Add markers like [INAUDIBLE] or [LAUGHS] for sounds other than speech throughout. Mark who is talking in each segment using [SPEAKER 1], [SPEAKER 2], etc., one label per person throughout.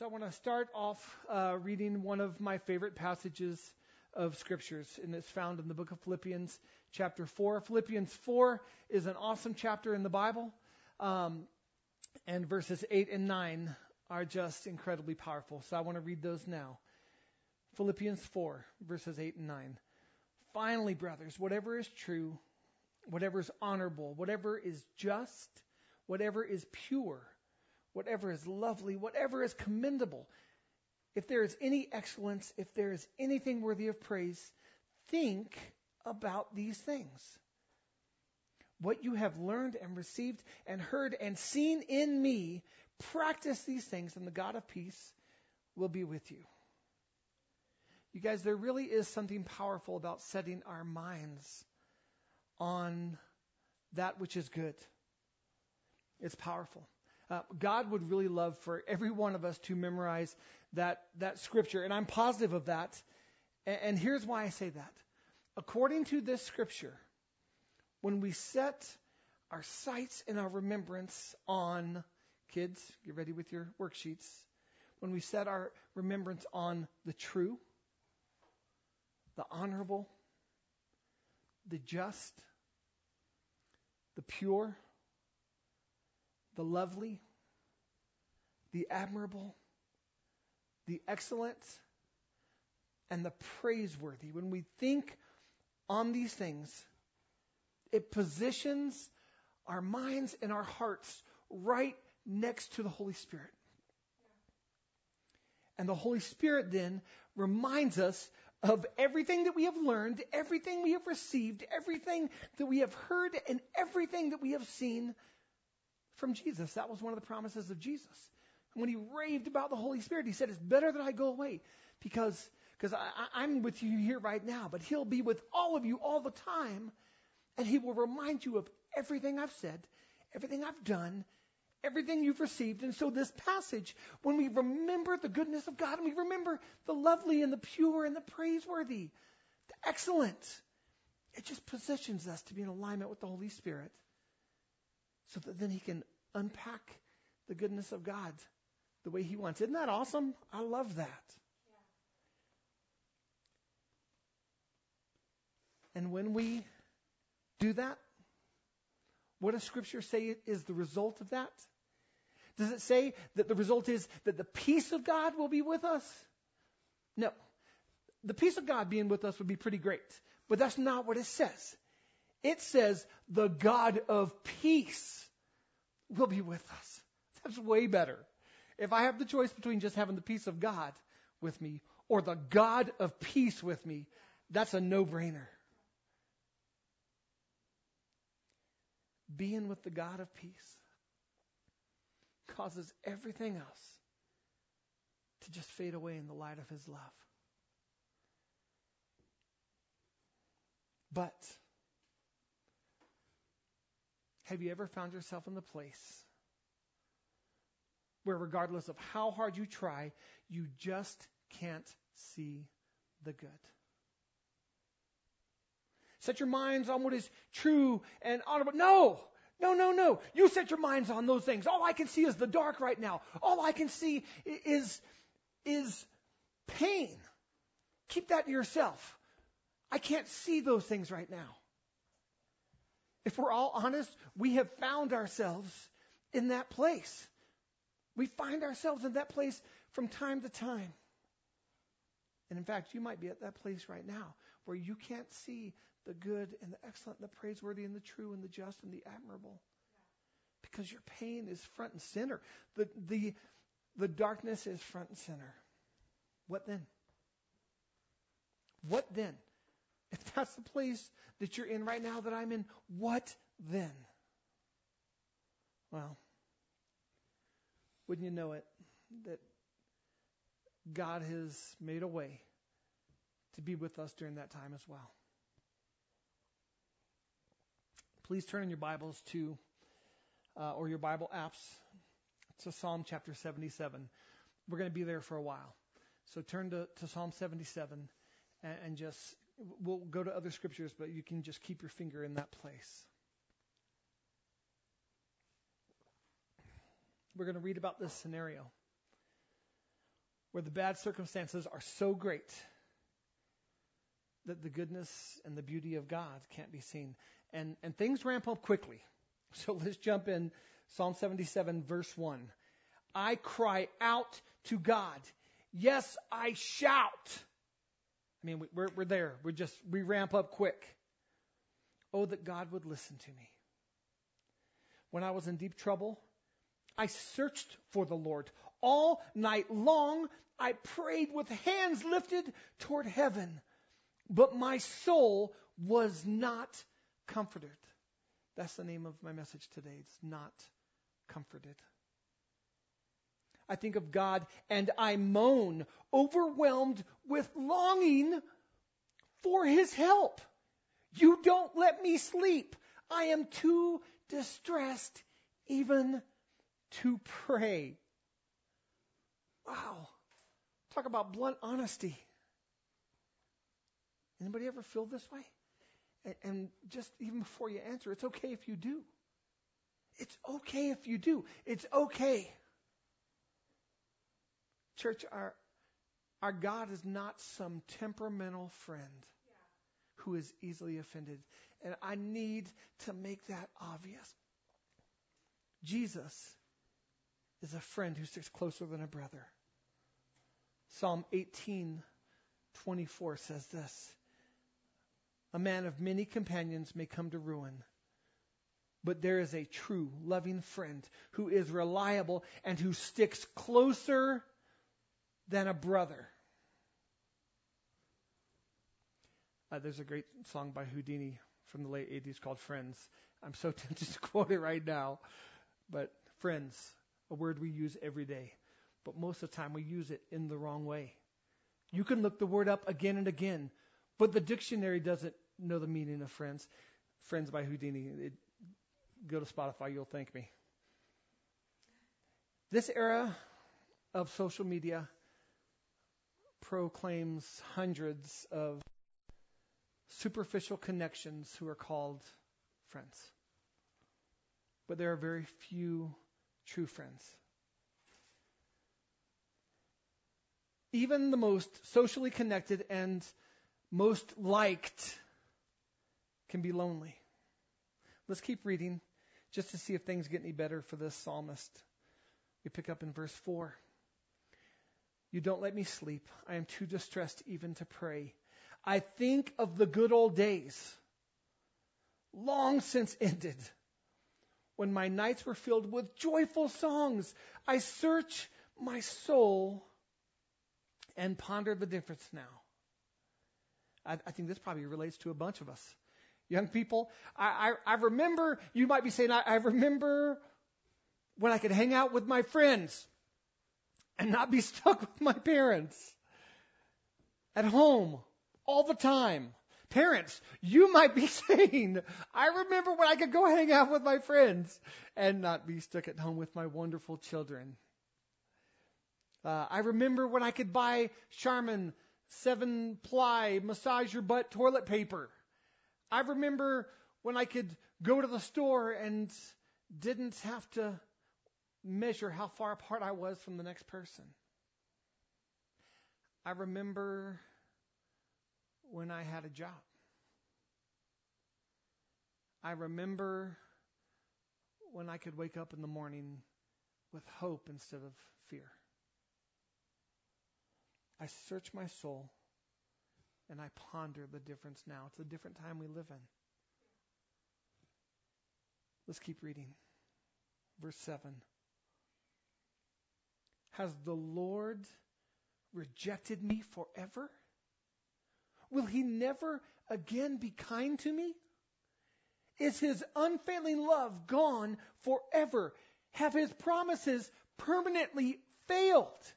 [SPEAKER 1] So I want to start off uh, reading one of my favorite passages of scriptures, and it's found in the book of Philippians, chapter 4. Philippians 4 is an awesome chapter in the Bible, um, and verses 8 and 9 are just incredibly powerful. So I want to read those now. Philippians 4, verses 8 and 9. Finally, brothers, whatever is true, whatever is honorable, whatever is just, whatever is pure, whatever is lovely, whatever is commendable, if there is any excellence, if there is anything worthy of praise, think about these things. What you have learned and received and heard and seen in me, practice these things, and the God of peace will be with you. You guys, there really is something powerful about setting our minds on that which is good. It's powerful. Uh, God would really love for every one of us to memorize that, that scripture, and I'm positive of that. And, and here's why I say that. According to this scripture, when we set our sights and our remembrance on, kids, get ready with your worksheets, when we set our remembrance on the true, the honorable, the just, the pure, the lovely, the admirable, the excellent, and the praiseworthy. When we think on these things, it positions our minds and our hearts right next to the Holy Spirit. And the Holy Spirit then reminds us of everything that we have learned, everything we have received, everything that we have heard, and everything that we have seen from Jesus. That was one of the promises of Jesus. And When he raved about the Holy Spirit, he said, It's better that I go away because because I'm with you here right now, but he'll be with all of you all the time, and he will remind you of everything I've said, everything I've done, everything you've received. And so, this passage, when we remember the goodness of God and we remember the lovely and the pure and the praiseworthy, the excellent, it just positions us to be in alignment with the Holy Spirit so that then He can unpack the goodness of God the way He wants. Isn't that awesome? I love that. And when we do that, what does Scripture say is the result of that? Does it say that the result is that the peace of God will be with us? No. The peace of God being with us would be pretty great. But that's not what it says. It says the God of peace will be with us. That's way better. If I have the choice between just having the peace of God with me or the God of peace with me, that's a no brainer. Being with the God of peace causes everything else to just fade away in the light of His love. But have you ever found yourself in the place where, regardless of how hard you try, you just can't see the good? Set your minds on what is true and honorable. No! No, no, no. You set your minds on those things. All I can see is the dark right now. All I can see is, is pain. Keep that to yourself. I can't see those things right now. If we're all honest, we have found ourselves in that place. We find ourselves in that place from time to time. And in fact, you might be at that place right now where you can't see the good and the excellent and the praiseworthy and the true and the just and the admirable. Because your pain is front and center. The, the, the darkness is front and center. What then? What then? If that's the place that you're in right now that I'm in, what then? Well, wouldn't you know it, that God has made a way to be with us during that time as well. Please turn in your Bibles to, uh, or your Bible apps, to Psalm chapter 77. We're going to be there for a while. So turn to, to Psalm 77 and, and just We'll go to other scriptures, but you can just keep your finger in that place. We're going to read about this scenario. where the bad circumstances are so great that the goodness and the beauty of God can't be seen. And, and things ramp up quickly. So [LAUGHS] let's jump in. Psalm 77, verse 1. I cry out to God. Yes, I shout. I mean, we're, we're there. We're just, we ramp up quick. Oh, that God would listen to me. When I was in deep trouble, I searched for the Lord. All night long, I prayed with hands lifted toward heaven but my soul was not comforted. That's the name of my message today. It's not comforted. I think of God and I moan, overwhelmed with longing for his help. You don't let me sleep. I am too distressed even to pray. Wow. Talk about blunt honesty. Anybody ever feel this way? And, just even before you answer, it's okay if you do. It's okay if you do. It's okay. Church, our, our God is not some temperamental friend who is easily offended. And I need to make that obvious. Jesus is a friend who sticks closer than a brother. Psalm 18:24 says this. A man of many companions may come to ruin. But there is a true, loving friend who is reliable and who sticks closer than a brother. Uh, there's a great song by Whodini from the late 80s called Friends. I'm so [LAUGHS] tempted to quote it right now. But friends, a word we use every day. But most of the time we use it in the wrong way. You can look the word up again and again, but the dictionary doesn't know the meaning of friends. Friends by Whodini. It, go to Spotify, you'll thank me. This era of social media proclaims hundreds of superficial connections who are called friends. But there are very few true friends. Even the most socially connected and most liked can be lonely. Let's keep reading just to see if things get any better for this psalmist. We pick up in verse 4. You don't let me sleep. I am too distressed even to pray. I think of the good old days, long since [LAUGHS] ended, when my nights were filled with joyful songs. I search my soul and ponder the difference now. I, I think this probably relates to a bunch of us. Young people, I, I, I remember, you might be saying, I, I remember when I could hang out with my friends and not be [LAUGHS] stuck with my parents at home all the time. Parents, you might be [LAUGHS] saying, I remember when I could go hang out with my friends and not be stuck at home with my wonderful children. Uh, I remember when I could buy Charmin seven ply massage your butt toilet paper. I remember when I could go to the store and didn't have to measure how far apart I was from the next person. I remember when I had a job. I remember when I could wake up in the morning with hope instead of fear. I search my soul and I ponder the difference now. It's a different time we live in. Let's keep reading. Verse 7. Has the Lord rejected me forever? Will he never again be kind to me? Is his unfailing love gone forever? Have his promises permanently failed?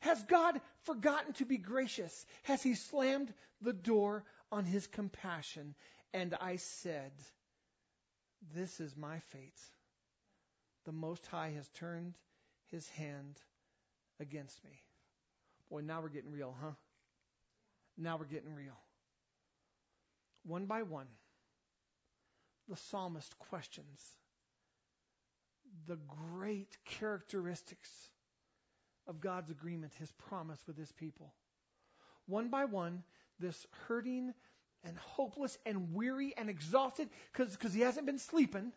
[SPEAKER 1] Has God forgotten to be gracious? Has he slammed the door on his compassion? And I said, This is my fate. The Most High has turned his hand against me. Boy, now we're getting real, huh? Now we're getting real. One by one, the psalmist questions the great characteristics of God's agreement, his promise with his people. One by one, this hurting and hopeless and weary and exhausted because he hasn't been sleeping,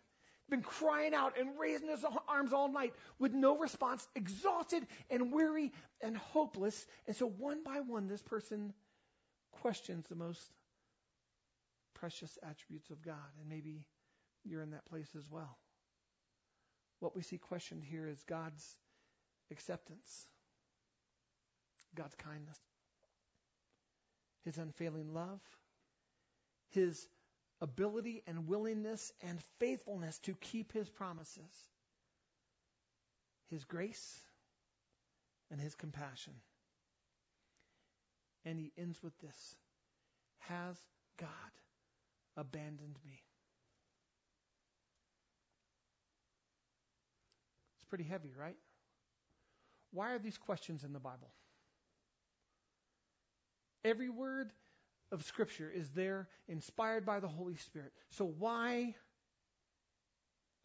[SPEAKER 1] been crying out and raising his arms all night with no response, exhausted and weary and hopeless. And so, one by one, this person questions the most precious attributes of God. And maybe you're in that place as well. What we see questioned here is God's acceptance, God's kindness, His unfailing love, His ability and willingness and faithfulness to keep His promises, His grace, and His compassion. And He ends with this Has God abandoned me? It's pretty heavy, right? Why are these questions in the Bible? Every word of Scripture is there, inspired by the Holy Spirit. So, why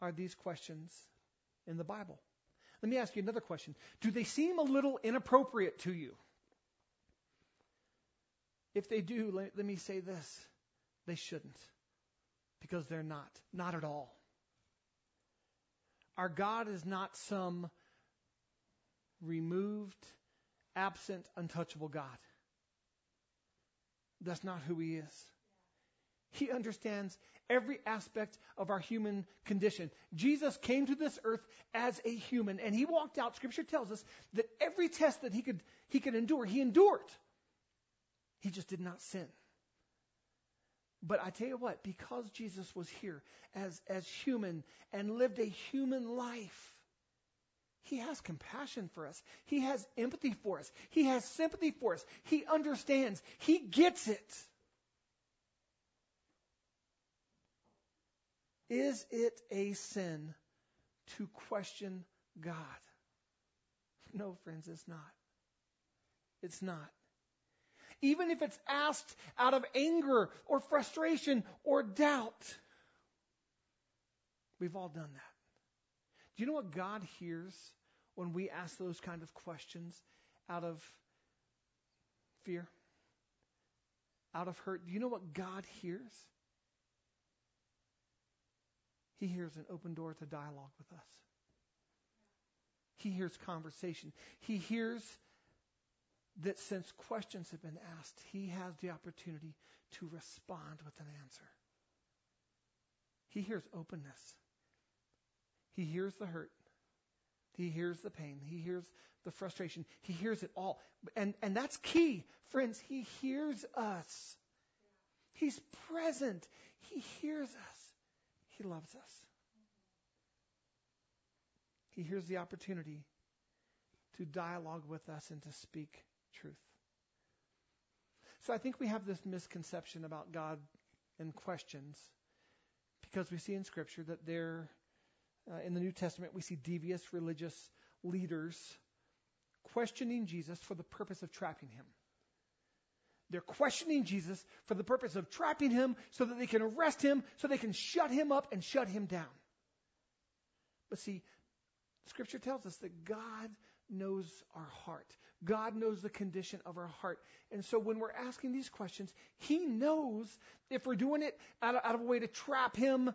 [SPEAKER 1] are these questions in the Bible? Let me ask you another question. Do they seem a little inappropriate to you? If they do, let, let me say this they shouldn't, because they're not. Not at all. Our God is not some removed, absent, untouchable God. That's not who He is. He understands every aspect of our human condition. Jesus came to this earth as a human, and He walked out. Scripture tells us that every test that He could, he could endure, He endured. He just did not sin. But I tell you what, because Jesus was here as, as human and lived a human life, he has compassion for us. He has empathy for us. He has sympathy for us. He understands. He gets it. Is it a sin to question God? No, friends, it's not. It's not. Even if it's asked out of anger or frustration or doubt, we've all done that. Do you know what God hears when we ask those kind of questions out of fear, out of hurt, do you know what God hears? He hears an open door to dialogue with us. He hears conversation. He hears that since questions have been asked, he has the opportunity to respond with an answer. He hears openness. He hears the hurt. He hears the pain. He hears the frustration. He hears it all. And, and that's key. Friends, He hears us. He's present. He hears us. He loves us. He hears the opportunity to dialogue with us and to speak truth. So I think we have this misconception about God and questions because we see in Scripture that there uh, in the New Testament, we see devious religious leaders questioning Jesus for the purpose of trapping him. They're questioning Jesus for the purpose of trapping him so that they can arrest him, so they can shut him up and shut him down. But see, Scripture tells us that God knows our heart. God knows the condition of our heart. And so when we're asking these questions, He knows if we're doing it out of, out of a way to trap Him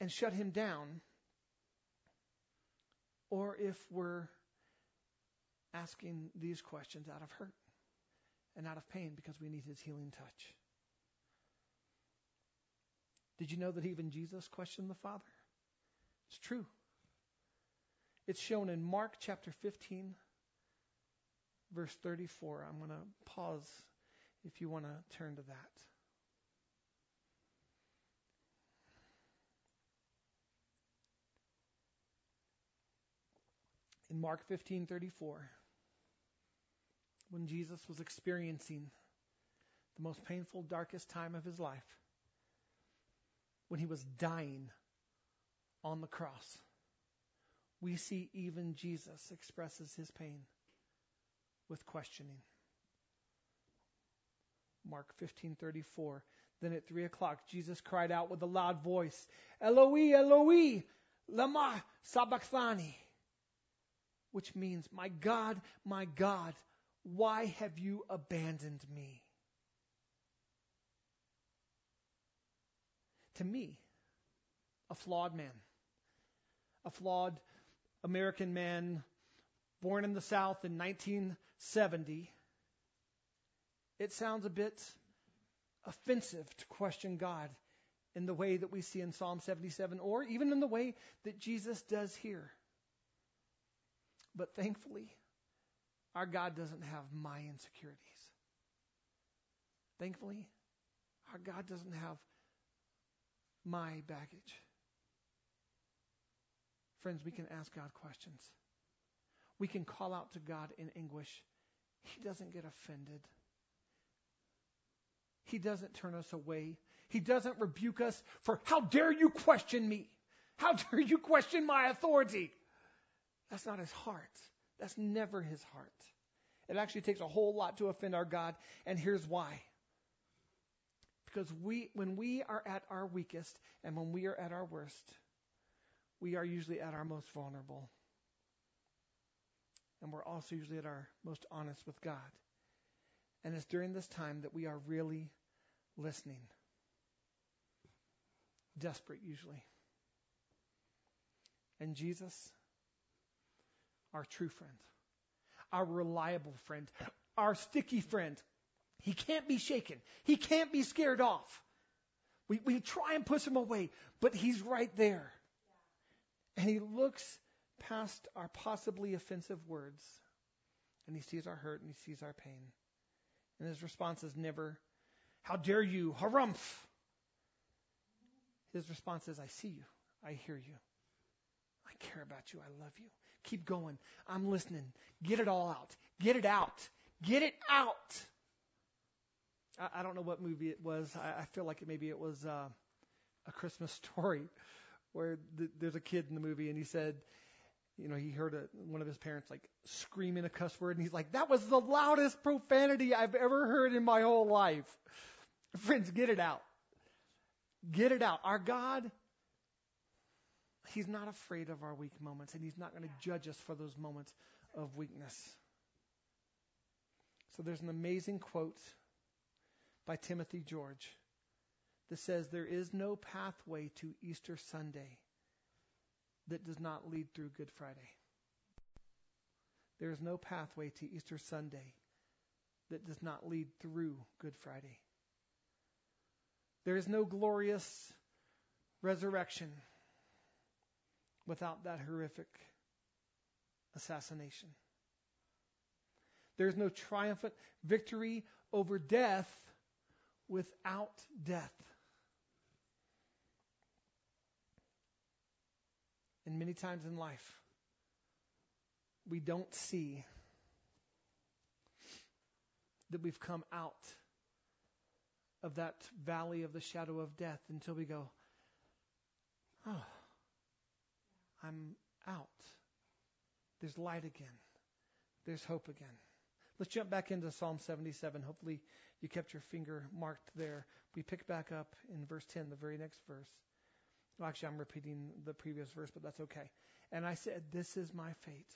[SPEAKER 1] and shut Him down, or if we're asking these questions out of hurt and out of pain because we need his healing touch. Did you know that even Jesus questioned the Father? It's true. It's shown in Mark chapter 15, verse 34. I'm going to pause if you want to turn to that. In Mark 15:34 when Jesus was experiencing the most painful darkest time of his life when he was dying on the cross we see even Jesus expresses his pain with questioning. Mark 15:34 then at three o'clock Jesus cried out with a loud voice Eloi Eloi lama sabachthani which means, My God, my God, why have you abandoned me? To me, a flawed man, a flawed American man born in the South in 1970, it sounds a bit offensive to question God in the way that we see in Psalm 77 or even in the way that Jesus does here. But thankfully, our God doesn't have my insecurities. Thankfully, our God doesn't have my baggage. Friends, we can ask God questions. We can call out to God in anguish. He doesn't get offended. He doesn't turn us away. He doesn't rebuke us for, how dare you question me? How dare you question my authority? That's not his heart. That's never his heart. It actually takes a whole lot to offend our God, and here's why. Because we, when we are at our weakest and when we are at our worst, we are usually at our most vulnerable. And we're also usually at our most honest with God. And it's during this time that we are really listening. Desperate, usually. And Jesus, our true friend, our reliable friend, our sticky friend, he can't be shaken. He can't be scared off. We, we try and push him away, but he's right there. And he looks past our possibly offensive words, and he sees our hurt and he sees our pain. And his response is never, How dare you? Harumph! His response is, I see you. I hear you. I care about you. I love you. Keep going. I'm listening. Get it all out. Get it out. Get it out. I, I don't know what movie it was. I, I feel like it, maybe it was uh, a Christmas [LAUGHS] story where the, there's a kid in the movie and he said, you know, he heard a, one of his parents like screaming a cuss word, and he's like, "That was the loudest profanity I've ever heard in my whole life." [LAUGHS] Friends, get it out. Get it out. Our God, He's not afraid of our weak moments, and He's not going to judge us for those moments of weakness. So there's an amazing quote by Timothy George that says, There is no pathway to Easter Sunday that does not lead through Good Friday. There is no pathway to Easter Sunday that does not lead through Good Friday. There is no glorious resurrection without that horrific assassination. There is no triumphant victory over death without death. And many times in life, we don't see that we've come out of that valley of the shadow of death until we go, oh, I'm out. There's light again. There's hope again. Let's jump back into Psalm 77. Hopefully, you kept your finger marked there. We pick back up in verse 10, the very next verse. Well, actually, I'm repeating the previous verse, but that's okay. And I said, This is my fate.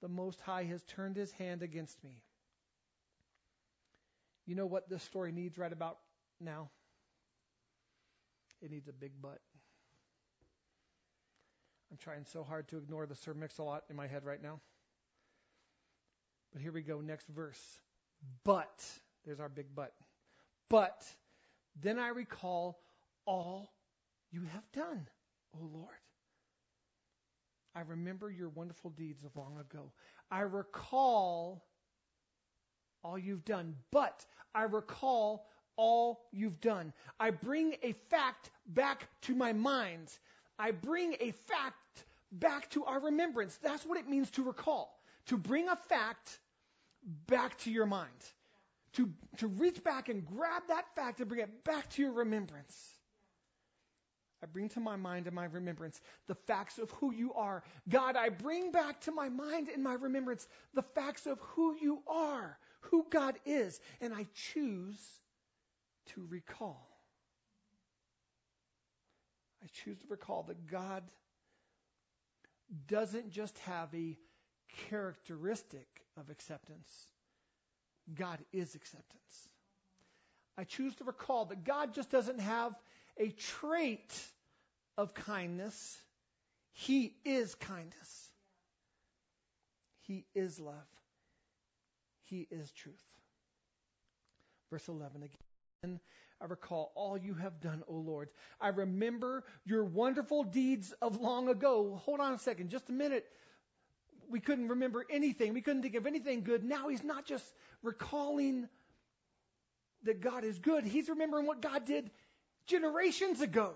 [SPEAKER 1] The Most High has turned his hand against me. You know what this story needs right about now? It needs a big butt. I'm trying so hard to ignore the Sir Mix-a-Lot in my head right now. But here we go, next verse. But, there's our big but. But, then I recall all you have done, O Lord. I remember your wonderful deeds of long ago. I recall all you've done, but I recall all you've done. I bring a fact back to my mind. I bring a fact back to our remembrance. That's what it means to recall. To bring a fact back to your mind. To, to reach back and grab that fact and bring it back to your remembrance. I bring to my mind and my remembrance the facts of who you are. God, I bring back to my mind and my remembrance the facts of who you are, who God is, and I choose to recall. I choose to recall that God doesn't just have a characteristic of acceptance. God is acceptance. I choose to recall that God just doesn't have a trait of kindness. He is kindness. He is love. He is truth. Verse 11 again. I recall all you have done, O Lord. I remember your wonderful deeds of long ago. Hold on a second, just a minute. We couldn't remember anything. We couldn't think of anything good. Now he's not just recalling that God is good. He's remembering what God did generations ago.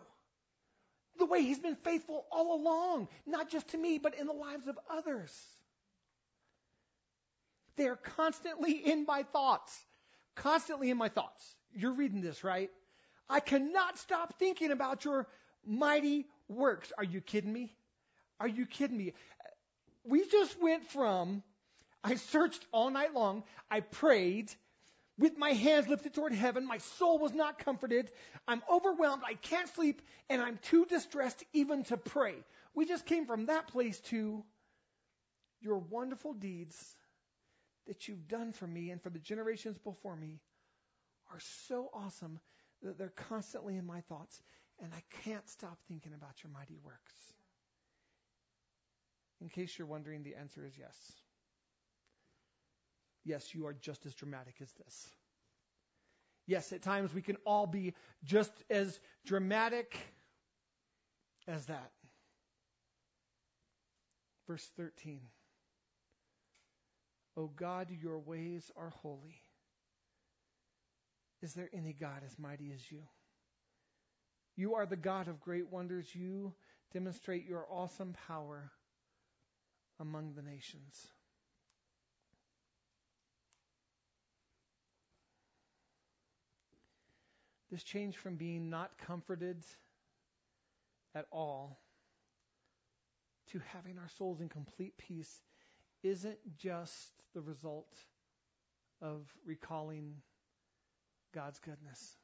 [SPEAKER 1] The way he's been faithful all along, not just to me, but in the lives of others. They are constantly in my thoughts. Constantly in my thoughts. You're reading this, right? I cannot stop thinking about your mighty works. Are you kidding me? Are you kidding me? We just went from, I searched all night long, I prayed, with my hands lifted toward heaven. My soul was not comforted. I'm overwhelmed. I can't sleep and I'm too distressed even to pray. We just came from that place to your wonderful deeds that you've done for me and for the generations before me are so awesome that they're constantly in my thoughts and I can't stop thinking about your mighty works. In case you're wondering, the answer is yes yes, you are just as dramatic as this. Yes, at times we can all be just as dramatic as that. Verse 13. O God, your ways are holy. Is there any God as mighty as you? You are the God of great wonders. You demonstrate your awesome power among the nations. This change from being not comforted at all to having our souls in complete peace isn't just the result of recalling God's goodness.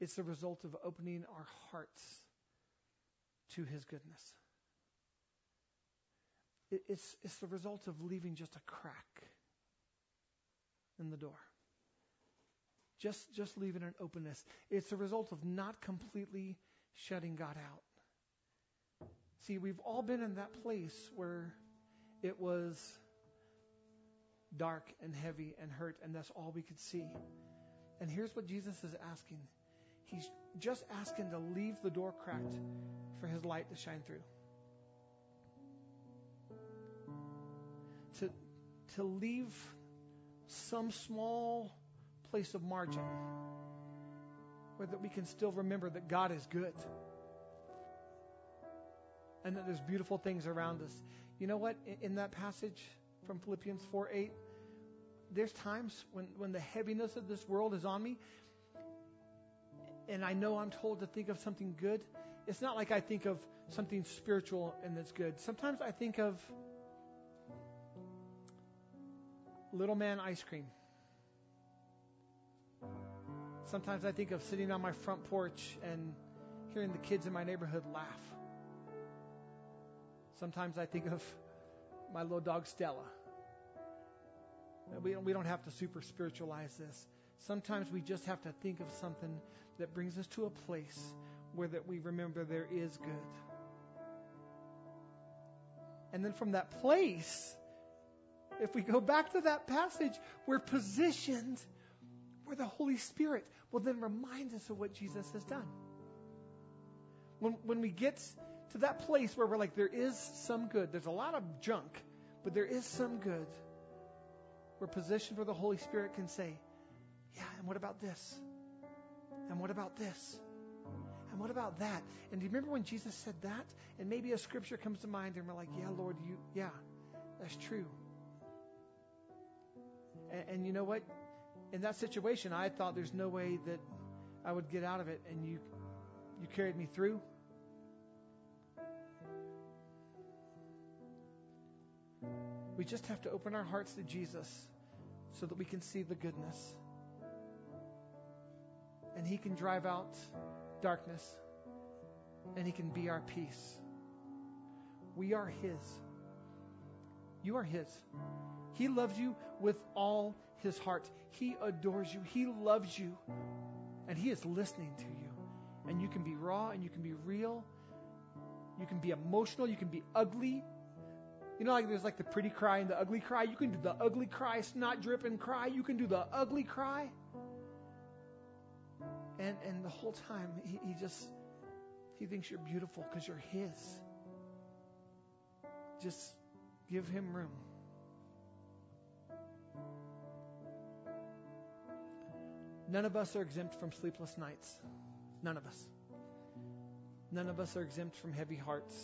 [SPEAKER 1] It's the result of opening our hearts to His goodness. It's, it's the result of leaving just a crack in the door just, just leaving an openness. It's a result of not completely shutting God out. See, we've all been in that place where it was dark and heavy and hurt, and that's all we could see. And here's what Jesus is asking He's just asking to leave the door cracked for His light to shine through. To, to leave some small place of margin where that we can still remember that God is good and that there's beautiful things around us. You know what? In, that passage from Philippians 4 8, there's times when, when the heaviness of this world is on me and I know I'm told to think of something good. It's not like I think of something spiritual and that's good. Sometimes I think of little man ice cream. Sometimes I think of sitting on my front porch and hearing the kids in my neighborhood laugh. Sometimes I think of my little dog Stella. We don't, we don't have to super spiritualize this. Sometimes we just have to think of something that brings us to a place where that we remember there is good. And then from that place, if we go back to that passage, we're positioned where the Holy Spirit will then remind us of what Jesus has done. When, when we get to that place where we're like, there is some good, there's a lot of junk, but there is some good, we're positioned where the Holy Spirit can say, yeah, and what about this? And what about this? And what about that? And do you remember when Jesus said that? And maybe a scripture comes to mind and we're like, yeah, Lord, you, yeah, that's true. And, and you know what? in that situation, I thought there's no way that I would get out of it, and you, you carried me through. We just have to open our hearts to Jesus so that we can see the goodness. And He can drive out darkness, and He can be our peace. We are His. You are His. He loves you with all His heart. He adores you. He loves you. And He is listening to you. And you can be raw and you can be real. You can be emotional. You can be ugly. You know, like there's like the pretty cry and the ugly cry. You can do the ugly cry, snot dripping cry. You can do the ugly cry. And and the whole time he, he just he thinks you're beautiful because you're his. Just give him room. None of us are exempt from sleepless nights. None of us. None of us are exempt from heavy hearts.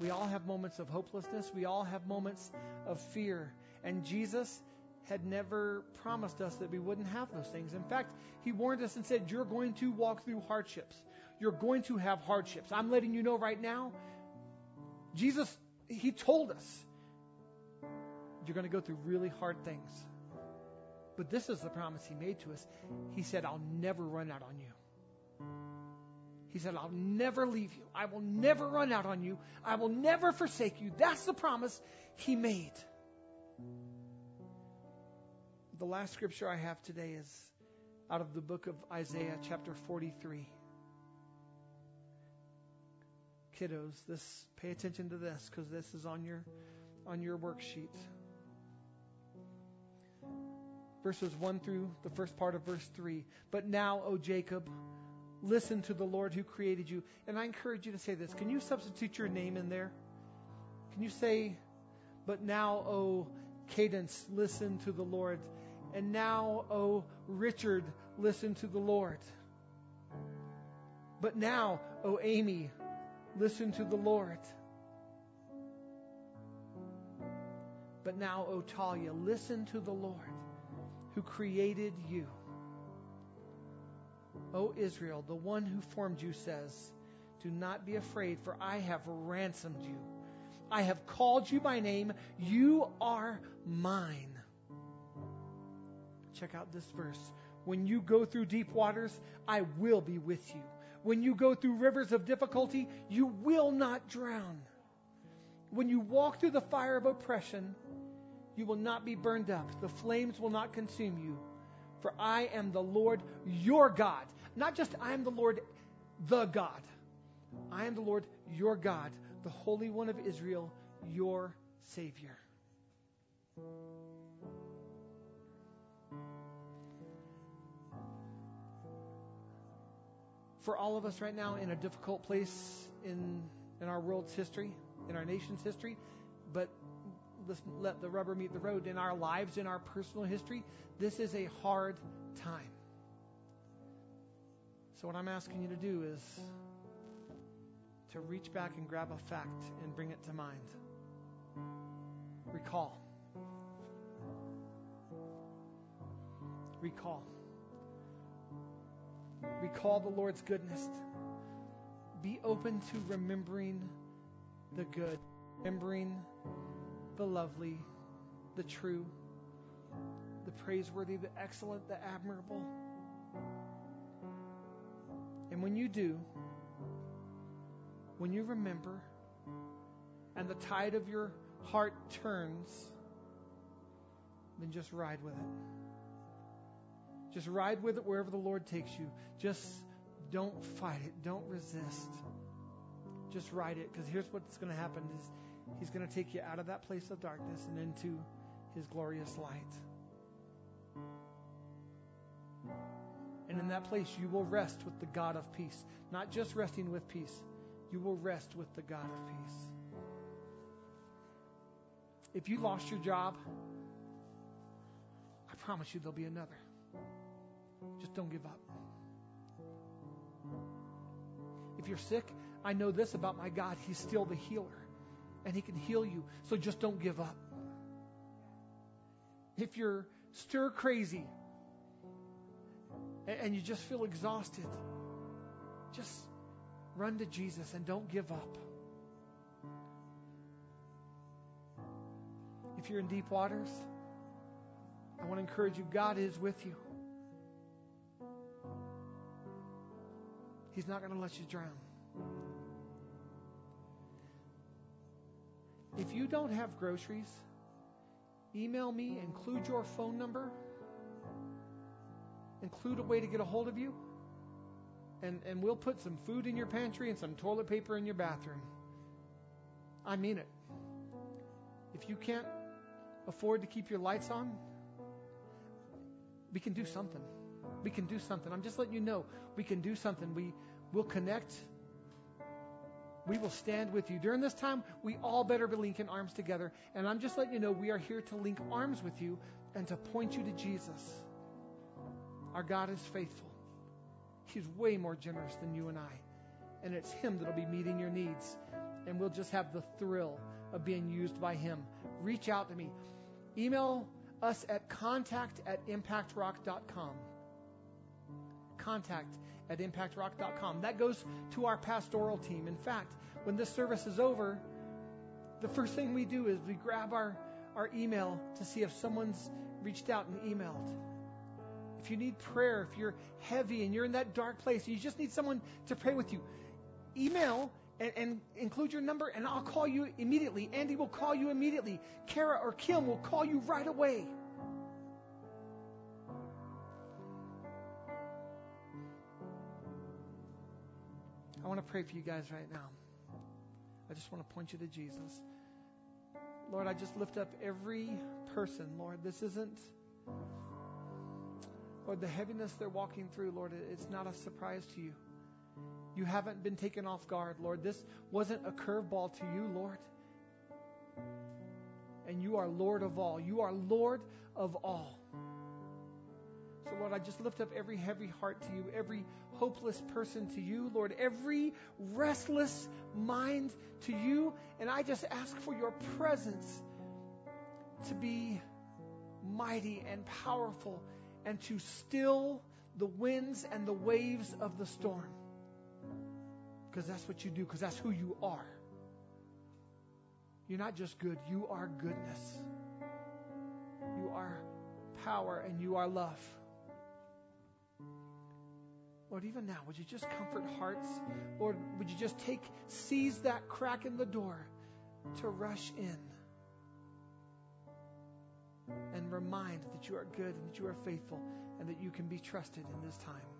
[SPEAKER 1] We all have moments of hopelessness. We all have moments of fear. And Jesus had never promised us that we wouldn't have those things. In fact, he warned us and said, You're going to walk through hardships. You're going to have hardships. I'm letting you know right now. Jesus, he told us, You're going to go through really hard things. But this is the promise he made to us. He said, I'll never run out on you. He said, I'll never leave you. I will never run out on you. I will never forsake you. That's the promise he made. The last scripture I have today is out of the book of Isaiah, chapter 43. Kiddos, this pay attention to this because this is on your on your worksheet verses 1 through the first part of verse 3. But now, O Jacob, listen to the Lord who created you. And I encourage you to say this. Can you substitute your name in there? Can you say, But now, O Cadence, listen to the Lord. And now, O Richard, listen to the Lord. But now, O Amy, listen to the Lord. But now, O Talia, listen to the Lord who created you. O Israel, the one who formed you says, Do not be afraid, for I have ransomed you. I have called you by name. You are mine. Check out this verse. When you go through deep waters, I will be with you. When you go through rivers of difficulty, you will not drown. When you walk through the fire of oppression, you will not be burned up. The flames will not consume you. For I am the Lord your God. Not just I am the Lord the God. I am the Lord your God, the Holy One of Israel, your Savior. For all of us right now in a difficult place in, in our world's history, in our nation's history, let's let the rubber meet the road in our lives, in our personal history. This is a hard time. So, what I'm asking you to do is to reach back and grab a fact and bring it to mind. Recall. Recall. Recall the Lord's goodness. Be open to remembering the good, remembering the lovely, the true, the praiseworthy, the excellent, the admirable. And when you do, when you remember, and the tide of your heart turns, then just ride with it. Just ride with it wherever the Lord takes you. Just don't fight it. Don't resist. Just ride it. Because here's what's going to happen is He's going to take you out of that place of darkness and into His glorious light. And in that place, you will rest with the God of peace. Not just resting with peace, you will rest with the God of peace. If you lost your job, I promise you there'll be another. Just don't give up. If you're sick, I know this about my God. He's still the healer and He can heal you. So just don't give up. If you're stir crazy and you just feel exhausted, just run to Jesus and don't give up. If you're in deep waters, I want to encourage you God is with you. He's not going to let you drown. If you don't have groceries, email me, include your phone number, include a way to get a hold of you, and, and we'll put some food in your pantry and some toilet paper in your bathroom. I mean it. If you can't afford to keep your lights on, we can do something. We can do something. I'm just letting you know we can do something. We will connect. We will stand with you. During this time, we all better be linking arms together. And I'm just letting you know we are here to link arms with you and to point you to Jesus. Our God is faithful. He's way more generous than you and I. And it's Him that'll be meeting your needs. And we'll just have the thrill of being used by Him. Reach out to me. Email us at contact at impactrock.com. Contact at impactrock.com. That goes to our pastoral team. In fact, when this service is over, the first thing we do is we grab our, our email to see if someone's reached out and emailed. If you need prayer, if you're heavy and you're in that dark place, you just need someone to pray with you, email and, and, include your number, and I'll call you immediately. Andy will call you immediately. Kara or Kim will call you right away. I want to pray for you guys right now. I just want to point you to Jesus. Lord, I just lift up every person, Lord. This isn't, Lord, the heaviness they're walking through, Lord, it's not a surprise to you. You haven't been taken off guard, Lord. This wasn't a curveball to you, Lord. And you are Lord of all. You are Lord of all. So, Lord, I just lift up every heavy heart to you, every hopeless person to you, Lord, every restless mind to you. And I just ask for your presence to be mighty and powerful and to still the winds and the waves of the storm. Because that's what you do, because that's who you are. You're not just good, you are goodness. You are power and you are love. Lord, even now, would you just comfort hearts? Lord, would you just take, seize that crack in the door to rush in and remind that you are good and that you are faithful and that you can be trusted in this time.